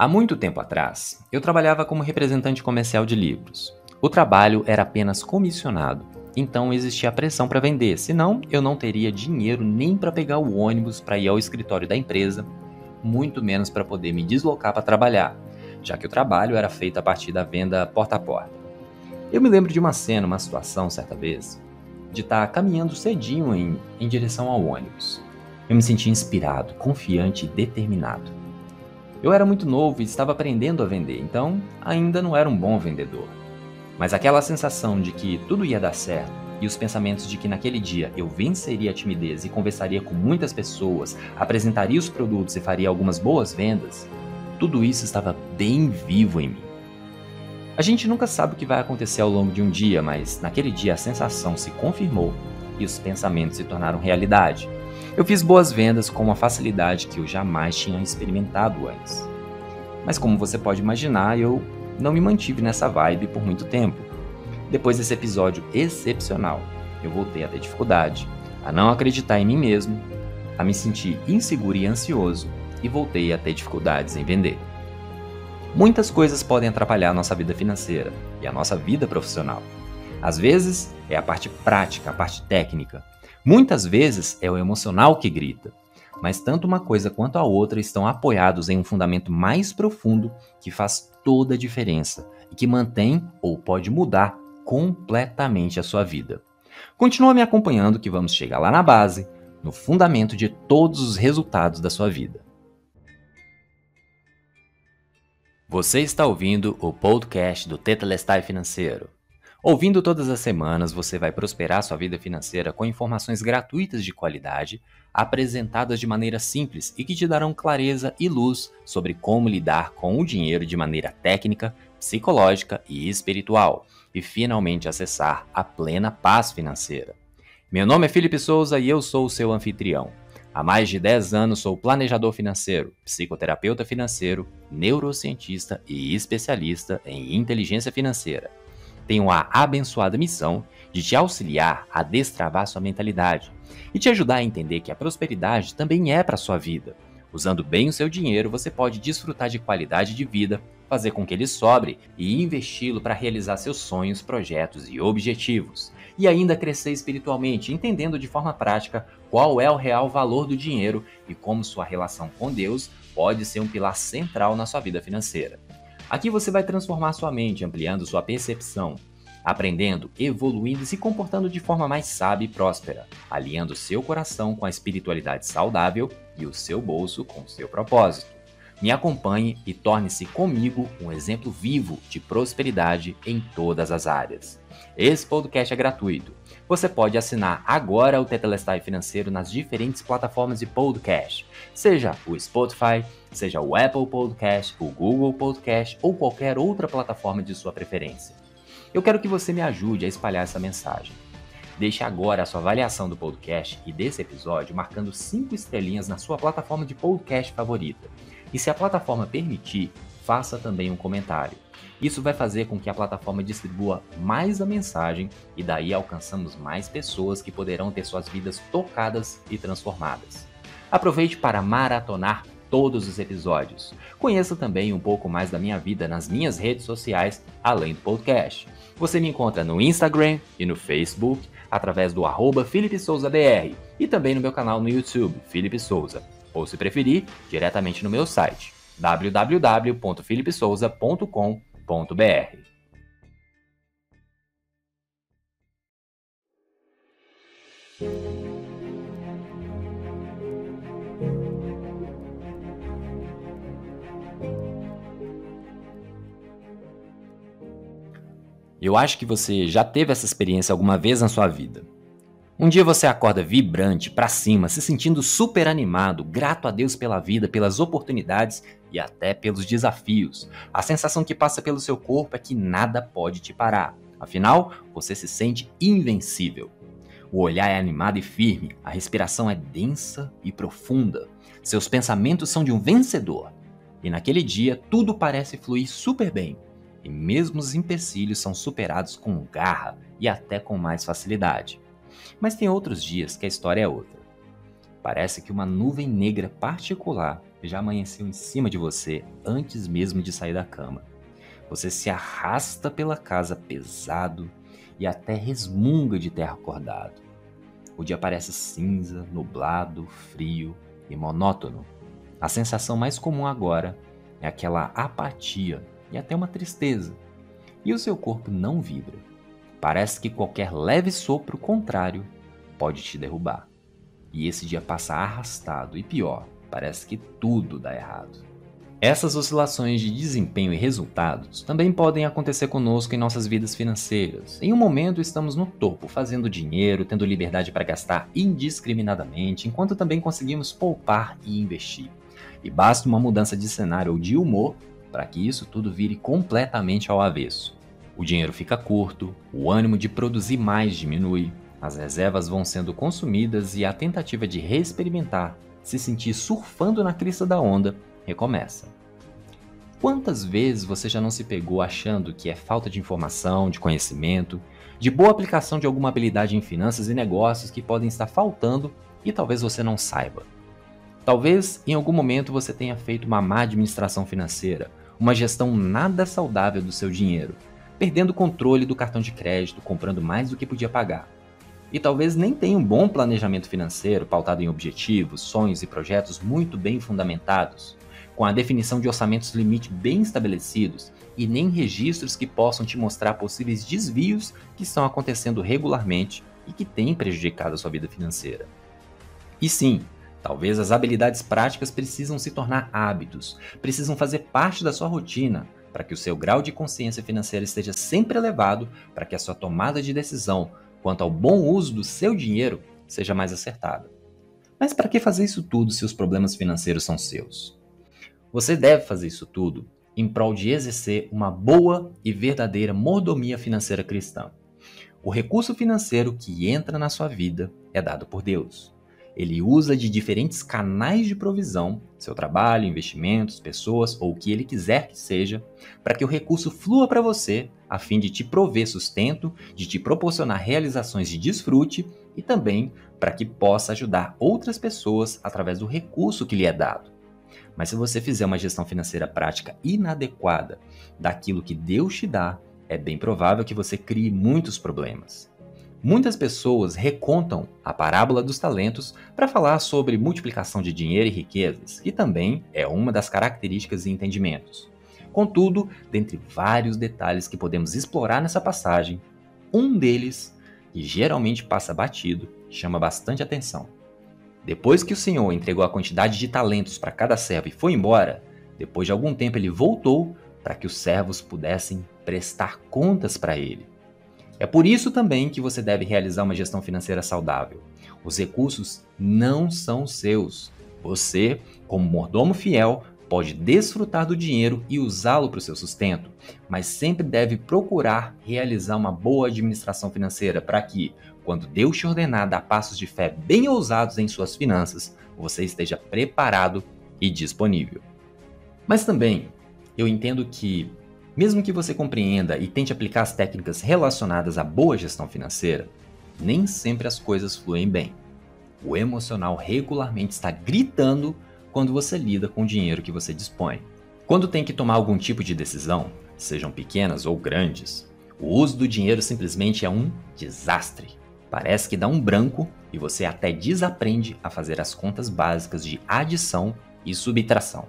Há muito tempo atrás, eu trabalhava como representante comercial de livros. O trabalho era apenas comissionado, então existia pressão para vender, senão eu não teria dinheiro nem para pegar o ônibus para ir ao escritório da empresa, muito menos para poder me deslocar para trabalhar, já que o trabalho era feito a partir da venda porta a porta. Eu me lembro de uma cena, uma situação certa vez, de estar tá caminhando cedinho em, em direção ao ônibus. Eu me senti inspirado, confiante e determinado. Eu era muito novo e estava aprendendo a vender, então ainda não era um bom vendedor. Mas aquela sensação de que tudo ia dar certo e os pensamentos de que naquele dia eu venceria a timidez e conversaria com muitas pessoas, apresentaria os produtos e faria algumas boas vendas, tudo isso estava bem vivo em mim. A gente nunca sabe o que vai acontecer ao longo de um dia, mas naquele dia a sensação se confirmou e os pensamentos se tornaram realidade. Eu fiz boas vendas com uma facilidade que eu jamais tinha experimentado antes. Mas como você pode imaginar, eu não me mantive nessa vibe por muito tempo. Depois desse episódio excepcional, eu voltei a ter dificuldade, a não acreditar em mim mesmo, a me sentir inseguro e ansioso e voltei a ter dificuldades em vender. Muitas coisas podem atrapalhar a nossa vida financeira e a nossa vida profissional. Às vezes é a parte prática, a parte técnica, Muitas vezes é o emocional que grita, mas tanto uma coisa quanto a outra estão apoiados em um fundamento mais profundo que faz toda a diferença e que mantém ou pode mudar completamente a sua vida. Continua me acompanhando que vamos chegar lá na base, no fundamento de todos os resultados da sua vida. Você está ouvindo o podcast do Tetelestai Financeiro. Ouvindo todas as semanas, você vai prosperar sua vida financeira com informações gratuitas de qualidade, apresentadas de maneira simples e que te darão clareza e luz sobre como lidar com o dinheiro de maneira técnica, psicológica e espiritual, e finalmente acessar a plena paz financeira. Meu nome é Felipe Souza e eu sou o seu anfitrião. Há mais de 10 anos sou planejador financeiro, psicoterapeuta financeiro, neurocientista e especialista em inteligência financeira tenho a abençoada missão de te auxiliar a destravar sua mentalidade e te ajudar a entender que a prosperidade também é para sua vida. Usando bem o seu dinheiro, você pode desfrutar de qualidade de vida, fazer com que ele sobre e investi-lo para realizar seus sonhos, projetos e objetivos. E ainda crescer espiritualmente, entendendo de forma prática qual é o real valor do dinheiro e como sua relação com Deus pode ser um pilar central na sua vida financeira. Aqui você vai transformar sua mente, ampliando sua percepção, aprendendo, evoluindo e se comportando de forma mais sábia e próspera, alinhando seu coração com a espiritualidade saudável e o seu bolso com seu propósito. Me acompanhe e torne-se comigo um exemplo vivo de prosperidade em todas as áreas. Esse podcast é gratuito. Você pode assinar agora o Tetelestai Financeiro nas diferentes plataformas de podcast, seja o Spotify, seja o Apple Podcast, o Google Podcast ou qualquer outra plataforma de sua preferência. Eu quero que você me ajude a espalhar essa mensagem. Deixe agora a sua avaliação do podcast e desse episódio marcando 5 estrelinhas na sua plataforma de podcast favorita. E se a plataforma permitir, faça também um comentário. Isso vai fazer com que a plataforma distribua mais a mensagem e daí alcançamos mais pessoas que poderão ter suas vidas tocadas e transformadas. Aproveite para maratonar todos os episódios. Conheça também um pouco mais da minha vida nas minhas redes sociais, além do podcast. Você me encontra no Instagram e no Facebook através do arroba Felipe Souza BR e também no meu canal no YouTube, Felipe Souza, ou se preferir, diretamente no meu site www.filipesouza.com.br. Eu acho que você já teve essa experiência alguma vez na sua vida. Um dia você acorda vibrante, para cima, se sentindo super animado, grato a Deus pela vida, pelas oportunidades e até pelos desafios. A sensação que passa pelo seu corpo é que nada pode te parar. Afinal, você se sente invencível. O olhar é animado e firme, a respiração é densa e profunda. Seus pensamentos são de um vencedor. E naquele dia tudo parece fluir super bem e mesmo os empecilhos são superados com garra e até com mais facilidade. Mas tem outros dias que a história é outra. Parece que uma nuvem negra particular já amanheceu em cima de você antes mesmo de sair da cama. Você se arrasta pela casa pesado e até resmunga de ter acordado. O dia parece cinza, nublado, frio e monótono. A sensação mais comum agora é aquela apatia e até uma tristeza. E o seu corpo não vibra. Parece que qualquer leve sopro contrário pode te derrubar. E esse dia passa arrastado e pior, parece que tudo dá errado. Essas oscilações de desempenho e resultados também podem acontecer conosco em nossas vidas financeiras. Em um momento estamos no topo, fazendo dinheiro, tendo liberdade para gastar indiscriminadamente, enquanto também conseguimos poupar e investir. E basta uma mudança de cenário ou de humor para que isso tudo vire completamente ao avesso. O dinheiro fica curto, o ânimo de produzir mais diminui, as reservas vão sendo consumidas e a tentativa de reexperimentar, se sentir surfando na crista da onda, recomeça. Quantas vezes você já não se pegou achando que é falta de informação, de conhecimento, de boa aplicação de alguma habilidade em finanças e negócios que podem estar faltando e talvez você não saiba? Talvez em algum momento você tenha feito uma má administração financeira, uma gestão nada saudável do seu dinheiro, perdendo o controle do cartão de crédito, comprando mais do que podia pagar. E talvez nem tenha um bom planejamento financeiro pautado em objetivos, sonhos e projetos muito bem fundamentados, com a definição de orçamentos limite bem estabelecidos e nem registros que possam te mostrar possíveis desvios que estão acontecendo regularmente e que têm prejudicado a sua vida financeira. E sim, talvez as habilidades práticas precisam se tornar hábitos, precisam fazer parte da sua rotina, para que o seu grau de consciência financeira esteja sempre elevado, para que a sua tomada de decisão quanto ao bom uso do seu dinheiro seja mais acertada. Mas para que fazer isso tudo se os problemas financeiros são seus? Você deve fazer isso tudo em prol de exercer uma boa e verdadeira mordomia financeira cristã. O recurso financeiro que entra na sua vida é dado por Deus. Ele usa de diferentes canais de provisão, seu trabalho, investimentos, pessoas ou o que ele quiser que seja, para que o recurso flua para você, a fim de te prover sustento, de te proporcionar realizações de desfrute e também para que possa ajudar outras pessoas através do recurso que lhe é dado. Mas se você fizer uma gestão financeira prática inadequada daquilo que Deus te dá, é bem provável que você crie muitos problemas. Muitas pessoas recontam a parábola dos talentos para falar sobre multiplicação de dinheiro e riquezas, que também é uma das características e entendimentos. Contudo, dentre vários detalhes que podemos explorar nessa passagem, um deles, que geralmente passa batido, chama bastante atenção. Depois que o Senhor entregou a quantidade de talentos para cada servo e foi embora, depois de algum tempo ele voltou para que os servos pudessem prestar contas para ele. É por isso também que você deve realizar uma gestão financeira saudável. Os recursos não são seus. Você, como mordomo fiel, pode desfrutar do dinheiro e usá-lo para o seu sustento, mas sempre deve procurar realizar uma boa administração financeira para que, quando Deus te ordenar dar passos de fé bem ousados em suas finanças, você esteja preparado e disponível. Mas também, eu entendo que, mesmo que você compreenda e tente aplicar as técnicas relacionadas à boa gestão financeira, nem sempre as coisas fluem bem. O emocional regularmente está gritando quando você lida com o dinheiro que você dispõe. Quando tem que tomar algum tipo de decisão, sejam pequenas ou grandes, o uso do dinheiro simplesmente é um desastre. Parece que dá um branco e você até desaprende a fazer as contas básicas de adição e subtração.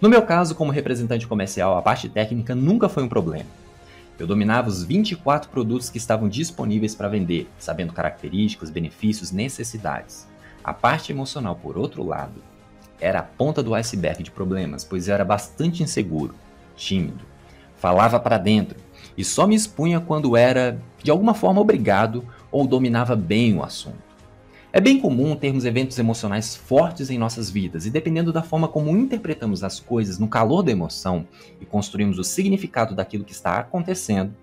No meu caso, como representante comercial, a parte técnica nunca foi um problema. Eu dominava os 24 produtos que estavam disponíveis para vender, sabendo características, benefícios, necessidades. A parte emocional, por outro lado, era a ponta do iceberg de problemas, pois eu era bastante inseguro, tímido, falava para dentro e só me expunha quando era, de alguma forma, obrigado ou dominava bem o assunto. É bem comum termos eventos emocionais fortes em nossas vidas e, dependendo da forma como interpretamos as coisas no calor da emoção e construímos o significado daquilo que está acontecendo,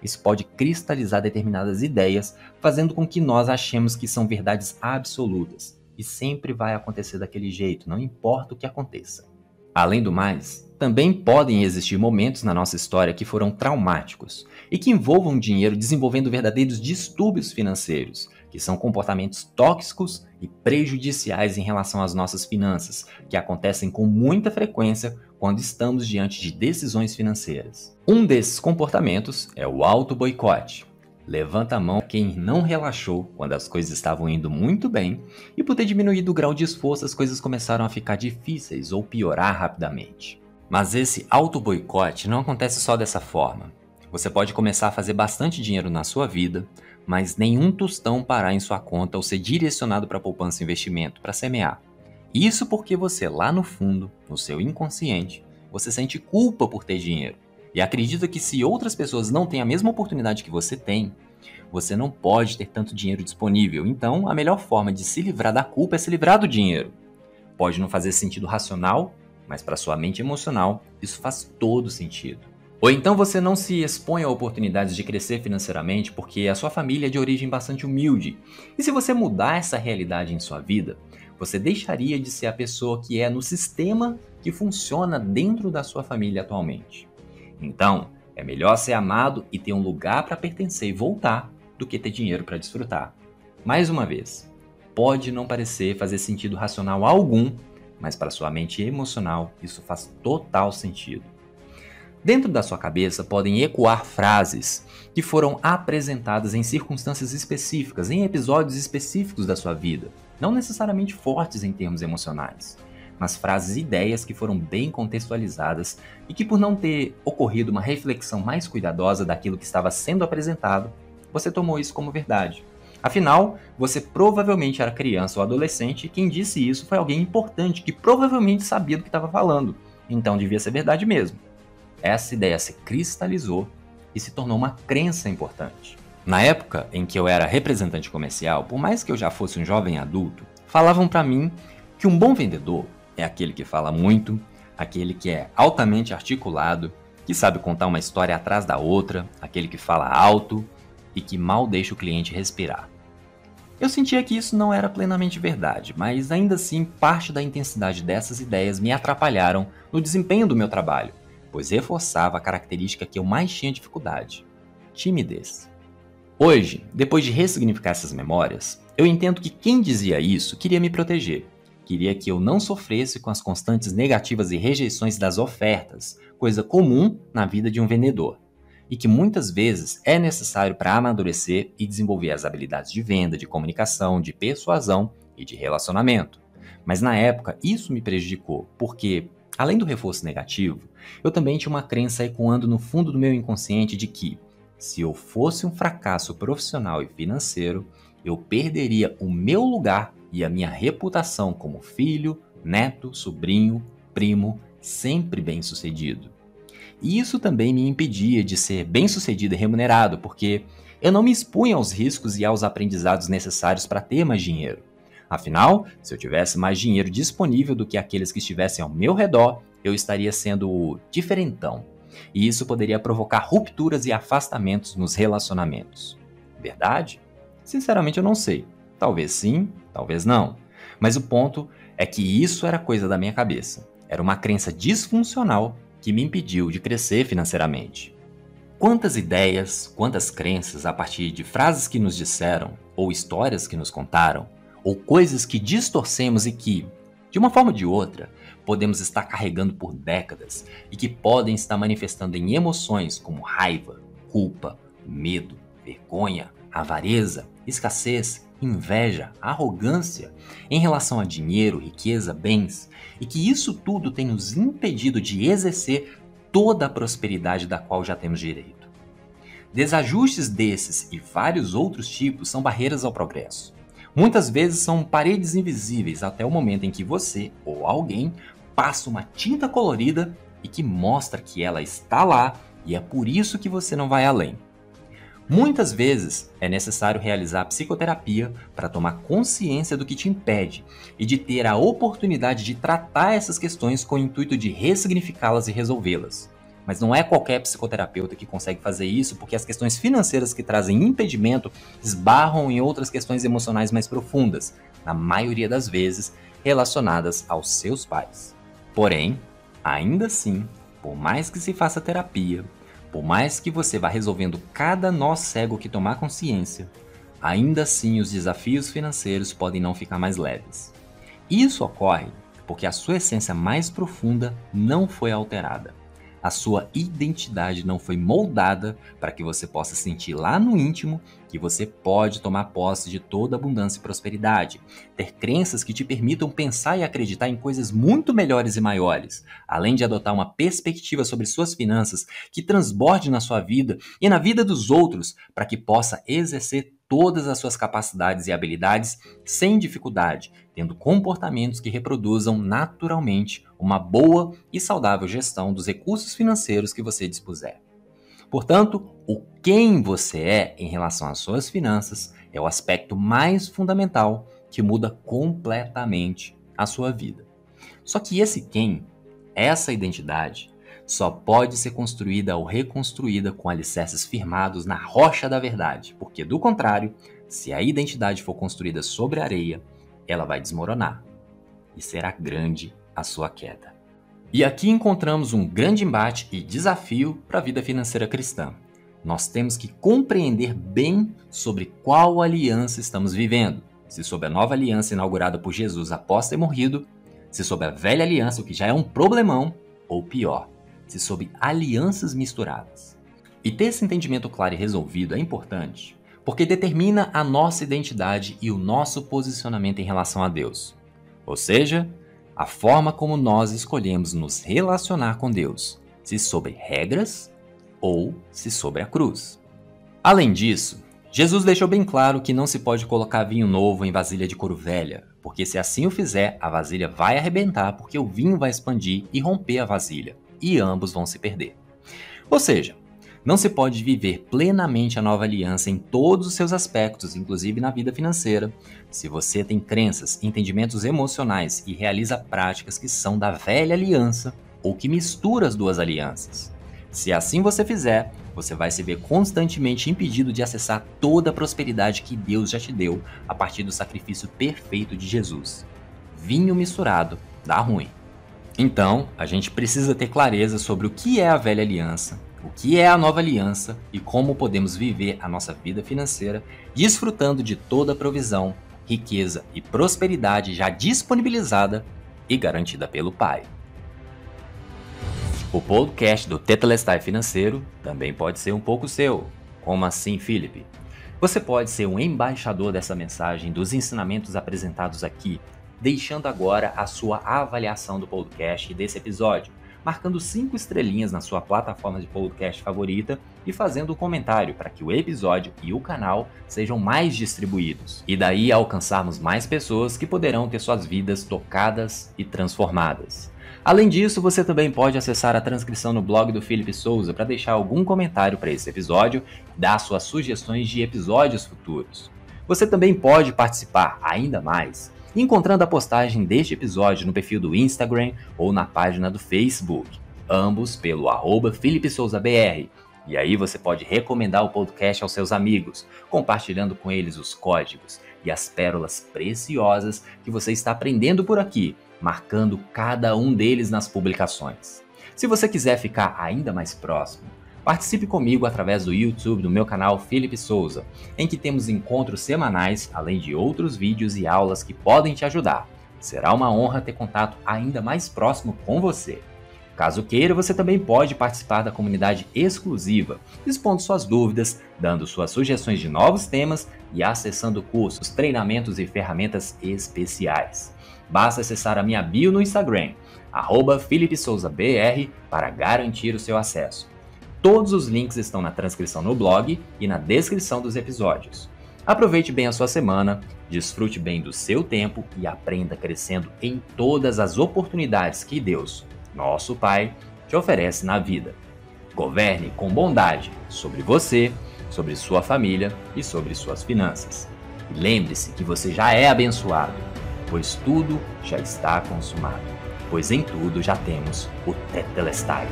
isso pode cristalizar determinadas ideias, fazendo com que nós achemos que são verdades absolutas. E sempre vai acontecer daquele jeito, não importa o que aconteça. Além do mais, também podem existir momentos na nossa história que foram traumáticos e que envolvam dinheiro desenvolvendo verdadeiros distúrbios financeiros, que são comportamentos tóxicos e prejudiciais em relação às nossas finanças, que acontecem com muita frequência quando estamos diante de decisões financeiras. Um desses comportamentos é o auto-boicote. Levanta a mão quem não relaxou quando as coisas estavam indo muito bem e por ter diminuído o grau de esforço as coisas começaram a ficar difíceis ou piorar rapidamente. Mas esse auto-boicote não acontece só dessa forma. Você pode começar a fazer bastante dinheiro na sua vida, mas nenhum tostão parar em sua conta ou ser direcionado para poupança e investimento, para semear. Isso porque você, lá no fundo, no seu inconsciente, você sente culpa por ter dinheiro e acredita que se outras pessoas não têm a mesma oportunidade que você tem, você não pode ter tanto dinheiro disponível. Então, a melhor forma de se livrar da culpa é se livrar do dinheiro. Pode não fazer sentido racional, mas para sua mente emocional, isso faz todo sentido. Ou então você não se expõe a oportunidades de crescer financeiramente porque a sua família é de origem bastante humilde. E se você mudar essa realidade em sua vida, você deixaria de ser a pessoa que é no sistema que funciona dentro da sua família atualmente. Então, é melhor ser amado e ter um lugar para pertencer e voltar do que ter dinheiro para desfrutar. Mais uma vez, pode não parecer fazer sentido racional algum, mas para sua mente emocional isso faz total sentido. Dentro da sua cabeça podem ecoar frases que foram apresentadas em circunstâncias específicas, em episódios específicos da sua vida, não necessariamente fortes em termos emocionais, mas frases e ideias que foram bem contextualizadas e que, por não ter ocorrido uma reflexão mais cuidadosa daquilo que estava sendo apresentado, você tomou isso como verdade. Afinal, você provavelmente era criança ou adolescente e quem disse isso foi alguém importante que provavelmente sabia do que estava falando, então devia ser verdade mesmo essa ideia se cristalizou e se tornou uma crença importante. Na época em que eu era representante comercial, por mais que eu já fosse um jovem adulto, falavam para mim que um bom vendedor é aquele que fala muito, aquele que é altamente articulado, que sabe contar uma história atrás da outra, aquele que fala alto e que mal deixa o cliente respirar. Eu sentia que isso não era plenamente verdade, mas ainda assim parte da intensidade dessas ideias me atrapalharam no desempenho do meu trabalho pois reforçava a característica que eu mais tinha dificuldade: timidez. Hoje, depois de ressignificar essas memórias, eu entendo que quem dizia isso queria me proteger. Queria que eu não sofresse com as constantes negativas e rejeições das ofertas, coisa comum na vida de um vendedor, e que muitas vezes é necessário para amadurecer e desenvolver as habilidades de venda, de comunicação, de persuasão e de relacionamento. Mas na época isso me prejudicou, porque Além do reforço negativo, eu também tinha uma crença ecoando no fundo do meu inconsciente de que, se eu fosse um fracasso profissional e financeiro, eu perderia o meu lugar e a minha reputação como filho, neto, sobrinho, primo, sempre bem-sucedido. E isso também me impedia de ser bem-sucedido e remunerado, porque eu não me expunha aos riscos e aos aprendizados necessários para ter mais dinheiro. Afinal, se eu tivesse mais dinheiro disponível do que aqueles que estivessem ao meu redor, eu estaria sendo diferentão. E isso poderia provocar rupturas e afastamentos nos relacionamentos. Verdade? Sinceramente, eu não sei. Talvez sim, talvez não. Mas o ponto é que isso era coisa da minha cabeça. Era uma crença disfuncional que me impediu de crescer financeiramente. Quantas ideias, quantas crenças a partir de frases que nos disseram ou histórias que nos contaram ou coisas que distorcemos e que, de uma forma ou de outra, podemos estar carregando por décadas e que podem estar manifestando em emoções como raiva, culpa, medo, vergonha, avareza, escassez, inveja, arrogância em relação a dinheiro, riqueza, bens, e que isso tudo tem nos impedido de exercer toda a prosperidade da qual já temos direito. Desajustes desses e vários outros tipos são barreiras ao progresso. Muitas vezes são paredes invisíveis até o momento em que você ou alguém passa uma tinta colorida e que mostra que ela está lá e é por isso que você não vai além. Muitas vezes é necessário realizar psicoterapia para tomar consciência do que te impede e de ter a oportunidade de tratar essas questões com o intuito de ressignificá-las e resolvê-las. Mas não é qualquer psicoterapeuta que consegue fazer isso, porque as questões financeiras que trazem impedimento esbarram em outras questões emocionais mais profundas, na maioria das vezes relacionadas aos seus pais. Porém, ainda assim, por mais que se faça terapia, por mais que você vá resolvendo cada nó cego que tomar consciência, ainda assim os desafios financeiros podem não ficar mais leves. Isso ocorre porque a sua essência mais profunda não foi alterada a sua identidade não foi moldada para que você possa sentir lá no íntimo que você pode tomar posse de toda abundância e prosperidade, ter crenças que te permitam pensar e acreditar em coisas muito melhores e maiores, além de adotar uma perspectiva sobre suas finanças que transborde na sua vida e na vida dos outros para que possa exercer todas as suas capacidades e habilidades sem dificuldade, tendo comportamentos que reproduzam naturalmente uma boa e saudável gestão dos recursos financeiros que você dispuser. Portanto, o quem você é em relação às suas finanças é o aspecto mais fundamental que muda completamente a sua vida. Só que esse quem, essa identidade, só pode ser construída ou reconstruída com alicerces firmados na rocha da verdade, porque do contrário, se a identidade for construída sobre areia, ela vai desmoronar e será grande a sua queda. E aqui encontramos um grande embate e desafio para a vida financeira cristã. Nós temos que compreender bem sobre qual aliança estamos vivendo. Se sobre a nova aliança inaugurada por Jesus após ter morrido, se sobre a velha aliança, o que já é um problemão, ou pior, se sob alianças misturadas. E ter esse entendimento claro e resolvido é importante, porque determina a nossa identidade e o nosso posicionamento em relação a Deus. Ou seja, a forma como nós escolhemos nos relacionar com Deus, se sobre regras ou se sobre a cruz. Além disso, Jesus deixou bem claro que não se pode colocar vinho novo em vasilha de couro velha, porque se assim o fizer, a vasilha vai arrebentar porque o vinho vai expandir e romper a vasilha e ambos vão se perder. Ou seja, não se pode viver plenamente a nova aliança em todos os seus aspectos, inclusive na vida financeira, se você tem crenças, entendimentos emocionais e realiza práticas que são da velha aliança ou que mistura as duas alianças. Se assim você fizer, você vai se ver constantemente impedido de acessar toda a prosperidade que Deus já te deu a partir do sacrifício perfeito de Jesus. Vinho misturado dá ruim. Então, a gente precisa ter clareza sobre o que é a velha aliança, o que é a nova aliança e como podemos viver a nossa vida financeira desfrutando de toda a provisão, riqueza e prosperidade já disponibilizada e garantida pelo Pai. O podcast do Tetelestai Financeiro também pode ser um pouco seu. Como assim, Felipe? Você pode ser um embaixador dessa mensagem, dos ensinamentos apresentados aqui deixando agora a sua avaliação do podcast desse episódio, marcando cinco estrelinhas na sua plataforma de podcast favorita e fazendo um comentário para que o episódio e o canal sejam mais distribuídos e daí alcançarmos mais pessoas que poderão ter suas vidas tocadas e transformadas. Além disso, você também pode acessar a transcrição no blog do Felipe Souza para deixar algum comentário para esse episódio e dar suas sugestões de episódios futuros. Você também pode participar ainda mais encontrando a postagem deste episódio no perfil do Instagram ou na página do Facebook, ambos pelo arroba. E aí você pode recomendar o podcast aos seus amigos, compartilhando com eles os códigos e as pérolas preciosas que você está aprendendo por aqui, marcando cada um deles nas publicações. Se você quiser ficar ainda mais próximo, Participe comigo através do YouTube do meu canal Felipe Souza, em que temos encontros semanais, além de outros vídeos e aulas que podem te ajudar. Será uma honra ter contato ainda mais próximo com você. Caso queira, você também pode participar da comunidade exclusiva, expondo suas dúvidas, dando suas sugestões de novos temas e acessando cursos, treinamentos e ferramentas especiais. Basta acessar a minha bio no Instagram, arroba para garantir o seu acesso. Todos os links estão na transcrição no blog e na descrição dos episódios. Aproveite bem a sua semana, desfrute bem do seu tempo e aprenda crescendo em todas as oportunidades que Deus, nosso Pai, te oferece na vida. Governe com bondade sobre você, sobre sua família e sobre suas finanças. E lembre-se que você já é abençoado, pois tudo já está consumado, pois em tudo já temos o Tetelestai.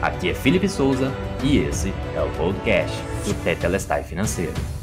Aqui é Felipe Souza e esse é o podcast do Tetelestai Financeiro.